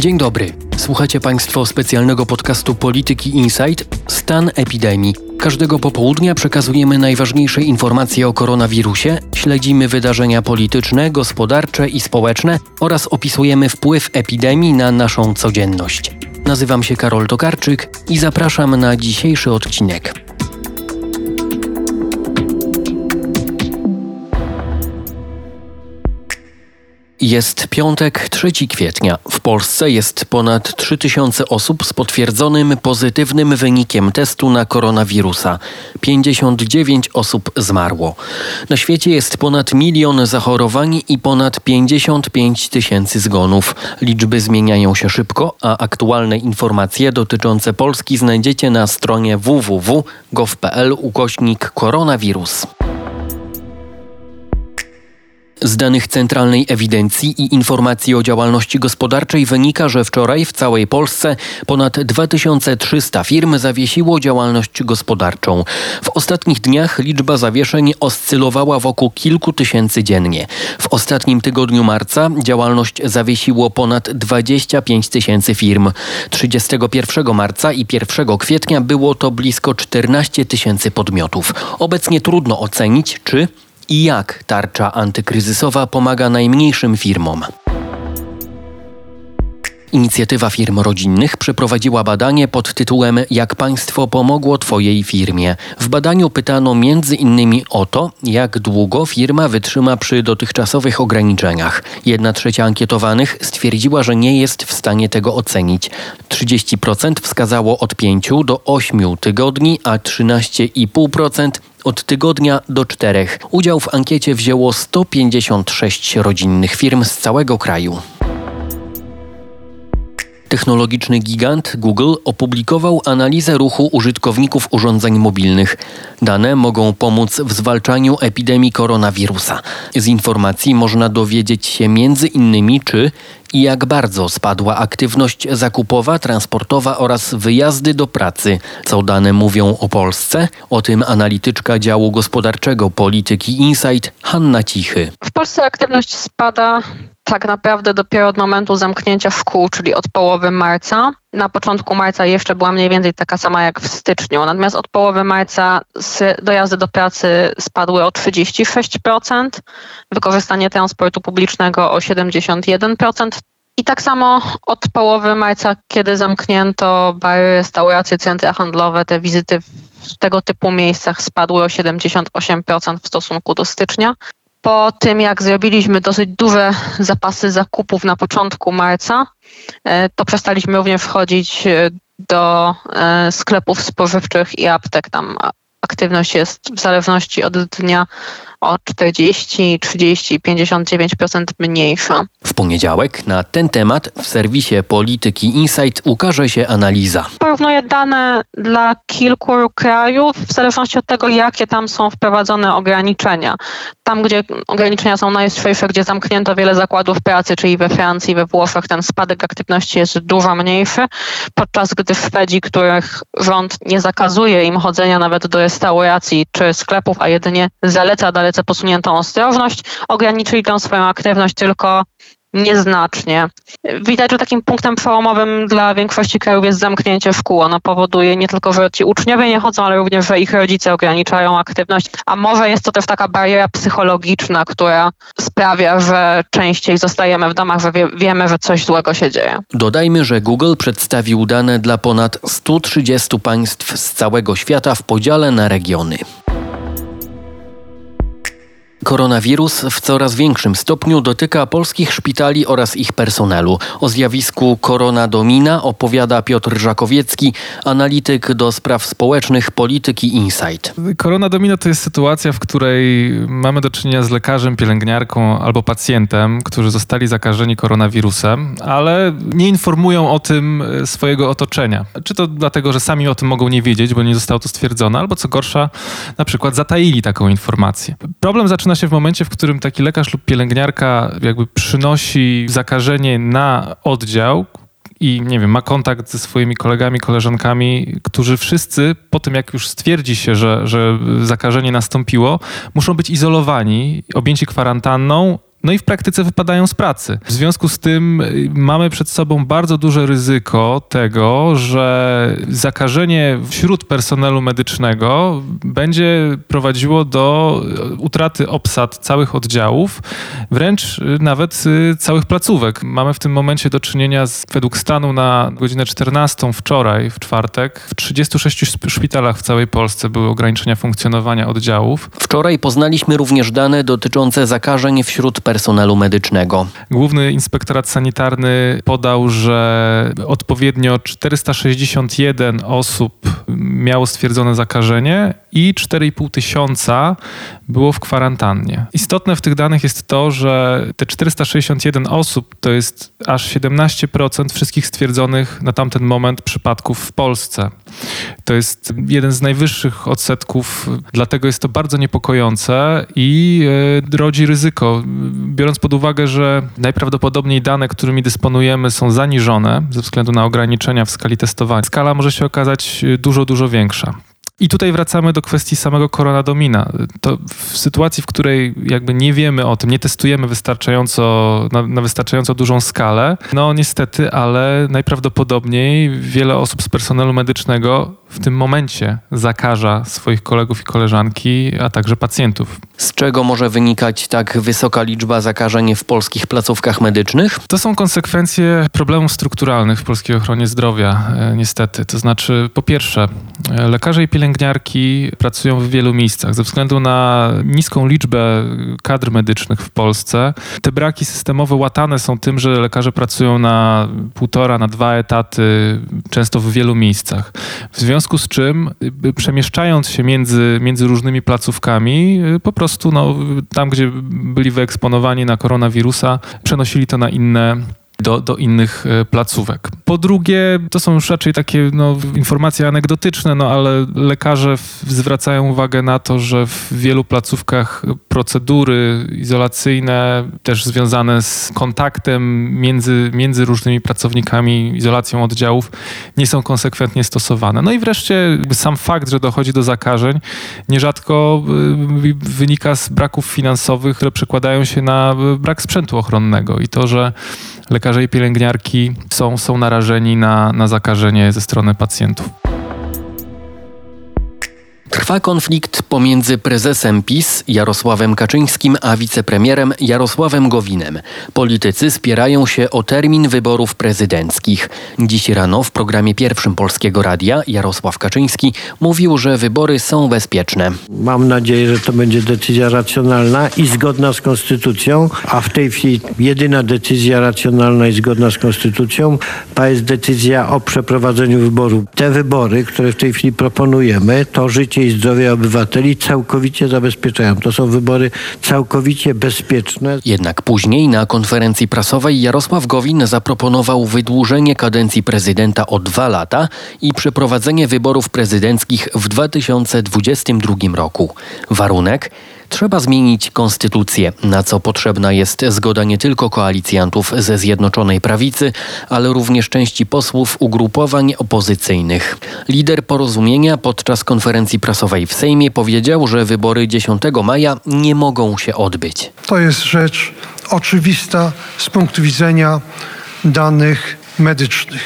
Dzień dobry. Słuchacie Państwo specjalnego podcastu Polityki Insight Stan epidemii. Każdego popołudnia przekazujemy najważniejsze informacje o koronawirusie, śledzimy wydarzenia polityczne, gospodarcze i społeczne oraz opisujemy wpływ epidemii na naszą codzienność. Nazywam się Karol Tokarczyk i zapraszam na dzisiejszy odcinek. Jest piątek, 3 kwietnia. W Polsce jest ponad 3000 osób z potwierdzonym pozytywnym wynikiem testu na koronawirusa. 59 osób zmarło. Na świecie jest ponad milion zachorowań i ponad 55 tysięcy zgonów. Liczby zmieniają się szybko, a aktualne informacje dotyczące Polski znajdziecie na stronie www.gov.pl ukośnik koronawirus. Z danych Centralnej Ewidencji i Informacji o Działalności Gospodarczej wynika, że wczoraj w całej Polsce ponad 2300 firm zawiesiło działalność gospodarczą. W ostatnich dniach liczba zawieszeń oscylowała wokół kilku tysięcy dziennie. W ostatnim tygodniu marca działalność zawiesiło ponad 25 tysięcy firm. 31 marca i 1 kwietnia było to blisko 14 tysięcy podmiotów. Obecnie trudno ocenić, czy i jak tarcza antykryzysowa pomaga najmniejszym firmom. Inicjatywa Firm Rodzinnych przeprowadziła badanie pod tytułem Jak państwo pomogło Twojej firmie. W badaniu pytano innymi o to, jak długo firma wytrzyma przy dotychczasowych ograniczeniach. Jedna trzecia ankietowanych stwierdziła, że nie jest w stanie tego ocenić. 30% wskazało od 5 do 8 tygodni, a 13,5% od tygodnia do czterech. Udział w ankiecie wzięło 156 rodzinnych firm z całego kraju. Technologiczny gigant Google opublikował analizę ruchu użytkowników urządzeń mobilnych. Dane mogą pomóc w zwalczaniu epidemii koronawirusa. Z informacji można dowiedzieć się między innymi, czy i jak bardzo spadła aktywność zakupowa, transportowa oraz wyjazdy do pracy. Co dane mówią o Polsce? O tym analityczka działu gospodarczego polityki Insight Hanna Cichy. W Polsce aktywność spada tak naprawdę dopiero od momentu zamknięcia szkół, czyli od połowy marca. Na początku marca jeszcze była mniej więcej taka sama jak w styczniu, natomiast od połowy marca dojazdy do pracy spadły o 36%, wykorzystanie transportu publicznego o 71%. I tak samo od połowy marca, kiedy zamknięto bary, restauracje, centra handlowe, te wizyty w tego typu miejscach spadły o 78% w stosunku do stycznia po tym, jak zrobiliśmy dosyć duże zapasy zakupów na początku marca, e, to przestaliśmy również wchodzić e, do e, sklepów spożywczych i aptek. Tam aktywność jest w zależności od dnia o 40, 30, 59% mniejsza. W poniedziałek na ten temat w serwisie Polityki Insight ukaże się analiza. Porównuję dane dla kilku krajów w zależności od tego, jakie tam są wprowadzone ograniczenia. Tam, gdzie ograniczenia są najostrzejsze, gdzie zamknięto wiele zakładów pracy, czyli we Francji, we Włoszech, ten spadek aktywności jest dużo mniejszy, podczas gdy w Szwedzi, których rząd nie zakazuje im chodzenia nawet do restauracji czy sklepów, a jedynie zaleca dalej dalece posuniętą ostrożność, ograniczyli tą swoją aktywność tylko nieznacznie. Widać, że takim punktem przełomowym dla większości krajów jest zamknięcie szkół. Ono powoduje nie tylko, że ci uczniowie nie chodzą, ale również, że ich rodzice ograniczają aktywność, a może jest to też taka bariera psychologiczna, która sprawia, że częściej zostajemy w domach, że wie, wiemy, że coś złego się dzieje. Dodajmy, że Google przedstawił dane dla ponad 130 państw z całego świata w podziale na regiony. Koronawirus w coraz większym stopniu dotyka polskich szpitali oraz ich personelu. O zjawisku Korona Domina opowiada Piotr Żakowiecki, analityk do spraw społecznych polityki Insight. Korona Domina to jest sytuacja, w której mamy do czynienia z lekarzem, pielęgniarką albo pacjentem, którzy zostali zakażeni koronawirusem, ale nie informują o tym swojego otoczenia. Czy to dlatego, że sami o tym mogą nie wiedzieć, bo nie zostało to stwierdzone, albo co gorsza, na przykład zataili taką informację. Problem zaczyna zaczyna się w momencie, w którym taki lekarz lub pielęgniarka jakby przynosi zakażenie na oddział, i nie wiem, ma kontakt ze swoimi kolegami, koleżankami, którzy wszyscy po tym, jak już stwierdzi się, że, że zakażenie nastąpiło, muszą być izolowani, objęci kwarantanną no i w praktyce wypadają z pracy. W związku z tym y, mamy przed sobą bardzo duże ryzyko tego, że zakażenie wśród personelu medycznego będzie prowadziło do utraty obsad całych oddziałów, wręcz y, nawet y, całych placówek. Mamy w tym momencie do czynienia z, według stanu na godzinę 14 wczoraj, w czwartek, w 36 szpitalach w całej Polsce były ograniczenia funkcjonowania oddziałów. Wczoraj poznaliśmy również dane dotyczące zakażeń wśród personelu medycznego. Główny Inspektorat Sanitarny podał, że odpowiednio 461 osób miało stwierdzone zakażenie i 4,5 tysiąca było w kwarantannie. Istotne w tych danych jest to, że te 461 osób to jest aż 17% wszystkich stwierdzonych na tamten moment przypadków w Polsce. To jest jeden z najwyższych odsetków, dlatego jest to bardzo niepokojące i e, rodzi ryzyko. Biorąc pod uwagę, że najprawdopodobniej dane, którymi dysponujemy, są zaniżone ze względu na ograniczenia w skali testowania, skala może się okazać dużo, dużo większa. I tutaj wracamy do kwestii samego koronadomina. To w sytuacji, w której jakby nie wiemy o tym, nie testujemy wystarczająco, na, na, wystarczająco dużą skalę, no niestety, ale najprawdopodobniej wiele osób z personelu medycznego w tym momencie zakaża swoich kolegów i koleżanki, a także pacjentów. Z czego może wynikać tak wysoka liczba zakażeń w polskich placówkach medycznych? To są konsekwencje problemów strukturalnych w polskiej ochronie zdrowia, e, niestety. To znaczy, po pierwsze, e, lekarze i pielęgniarki pracują w wielu miejscach. Ze względu na niską liczbę kadr medycznych w Polsce, te braki systemowe łatane są tym, że lekarze pracują na półtora, na dwa etaty, często w wielu miejscach. W związku związku z czym y, przemieszczając się między, między różnymi placówkami, y, po prostu no, tam, gdzie byli wyeksponowani na koronawirusa, przenosili to na inne do, do innych e, placówek. Po drugie, to są już raczej takie no, informacje anegdotyczne, no ale lekarze zwracają uwagę na to, że w wielu placówkach procedury izolacyjne, też związane z kontaktem między, między różnymi pracownikami, izolacją oddziałów, nie są konsekwentnie stosowane. No i wreszcie sam fakt, że dochodzi do zakażeń, nierzadko y, wynika z braków finansowych, które przekładają się na brak sprzętu ochronnego i to, że lekarze i pielęgniarki są, są narażeni na, na zakażenie ze strony pacjentów. Trwa konflikt pomiędzy prezesem PiS Jarosławem Kaczyńskim a wicepremierem Jarosławem Gowinem. Politycy spierają się o termin wyborów prezydenckich. Dziś rano w programie pierwszym Polskiego Radia Jarosław Kaczyński mówił, że wybory są bezpieczne. Mam nadzieję, że to będzie decyzja racjonalna i zgodna z konstytucją, a w tej chwili jedyna decyzja racjonalna i zgodna z konstytucją to jest decyzja o przeprowadzeniu wyborów. Te wybory, które w tej chwili proponujemy, to życie życie i zdrowie obywateli całkowicie zabezpieczają. To są wybory całkowicie bezpieczne. Jednak później na konferencji prasowej Jarosław Gowin zaproponował wydłużenie kadencji prezydenta o dwa lata i przeprowadzenie wyborów prezydenckich w 2022 roku. Warunek Trzeba zmienić konstytucję, na co potrzebna jest zgoda nie tylko koalicjantów ze Zjednoczonej Prawicy, ale również części posłów ugrupowań opozycyjnych. Lider porozumienia podczas konferencji prasowej w Sejmie powiedział, że wybory 10 maja nie mogą się odbyć. To jest rzecz oczywista z punktu widzenia danych medycznych.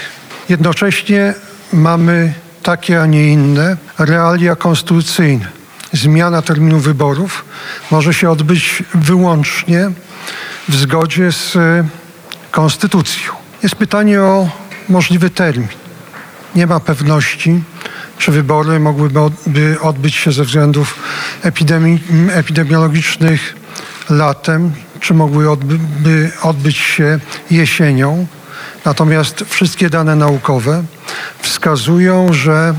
Jednocześnie mamy takie, a nie inne realia konstytucyjne zmiana terminu wyborów może się odbyć wyłącznie w zgodzie z e, konstytucją. Jest pytanie o możliwy termin. Nie ma pewności, czy wybory mogłyby odbyć się ze względów epidemii, epidemiologicznych latem, czy mogłyby odbyć się jesienią. Natomiast wszystkie dane naukowe wskazują, że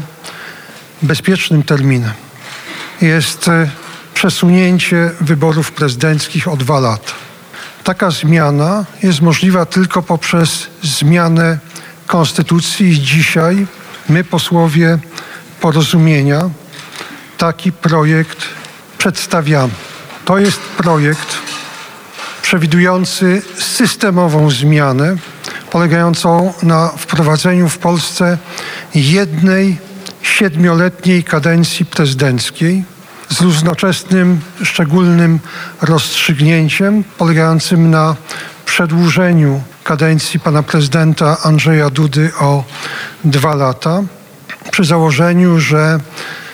bezpiecznym terminem jest e, przesunięcie wyborów prezydenckich o dwa lata. Taka zmiana jest możliwa tylko poprzez zmianę konstytucji i dzisiaj my, posłowie porozumienia, taki projekt przedstawiamy. To jest projekt przewidujący systemową zmianę polegającą na wprowadzeniu w Polsce jednej siedmioletniej kadencji prezydenckiej z równoczesnym, szczególnym rozstrzygnięciem polegającym na przedłużeniu kadencji pana prezydenta Andrzeja Dudy o dwa lata, przy założeniu, że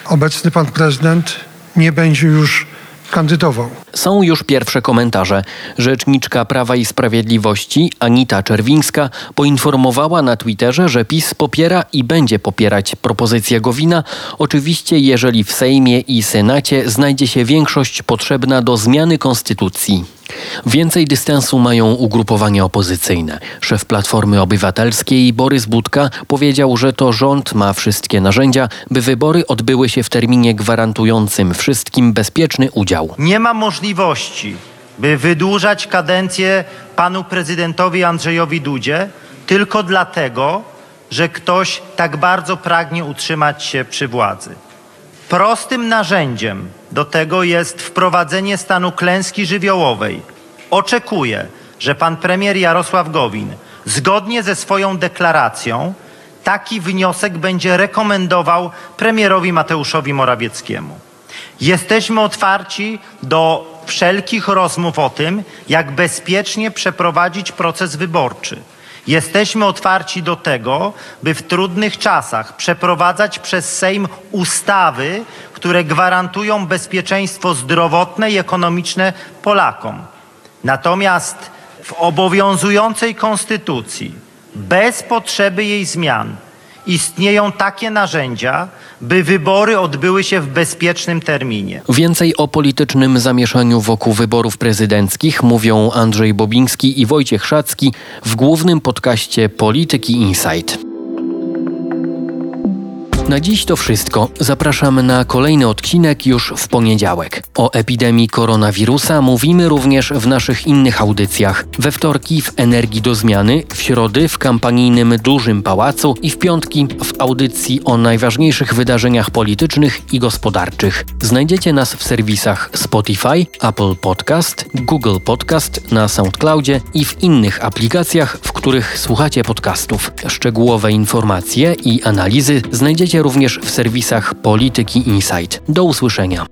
obecny pan prezydent nie będzie już kandydował. Są już pierwsze komentarze. Rzeczniczka Prawa i Sprawiedliwości Anita Czerwińska poinformowała na Twitterze, że PiS popiera i będzie popierać propozycję Gowina, oczywiście jeżeli w Sejmie i Senacie znajdzie się większość potrzebna do zmiany konstytucji. Więcej dystansu mają ugrupowania opozycyjne. Szef Platformy Obywatelskiej Borys Budka powiedział, że to rząd ma wszystkie narzędzia, by wybory odbyły się w terminie gwarantującym wszystkim bezpieczny udział. Nie ma możliwości, by wydłużać kadencję panu prezydentowi Andrzejowi Dudzie tylko dlatego, że ktoś tak bardzo pragnie utrzymać się przy władzy. Prostym narzędziem do tego jest wprowadzenie stanu klęski żywiołowej. Oczekuję, że pan premier Jarosław Gowin zgodnie ze swoją deklaracją taki wniosek będzie rekomendował premierowi Mateuszowi Morawieckiemu. Jesteśmy otwarci do wszelkich rozmów o tym, jak bezpiecznie przeprowadzić proces wyborczy. Jesteśmy otwarci do tego, by w trudnych czasach przeprowadzać przez Sejm ustawy, które gwarantują bezpieczeństwo zdrowotne i ekonomiczne Polakom. Natomiast w obowiązującej konstytucji, bez potrzeby jej zmian, istnieją takie narzędzia, by wybory odbyły się w bezpiecznym terminie. Więcej o politycznym zamieszaniu wokół wyborów prezydenckich mówią Andrzej Bobiński i Wojciech Szacki w głównym podcaście Polityki Insight. Na dziś to wszystko. Zapraszamy na kolejny odcinek już w poniedziałek. O epidemii koronawirusa mówimy również w naszych innych audycjach. We wtorki w Energii do Zmiany, w środy w kampanijnym Dużym Pałacu i w piątki w audycji o najważniejszych wydarzeniach politycznych i gospodarczych. Znajdziecie nas w serwisach Spotify, Apple Podcast, Google Podcast, na SoundCloudzie i w innych aplikacjach, w których słuchacie podcastów. Szczegółowe informacje i analizy znajdziecie również w serwisach Polityki Insight. Do usłyszenia.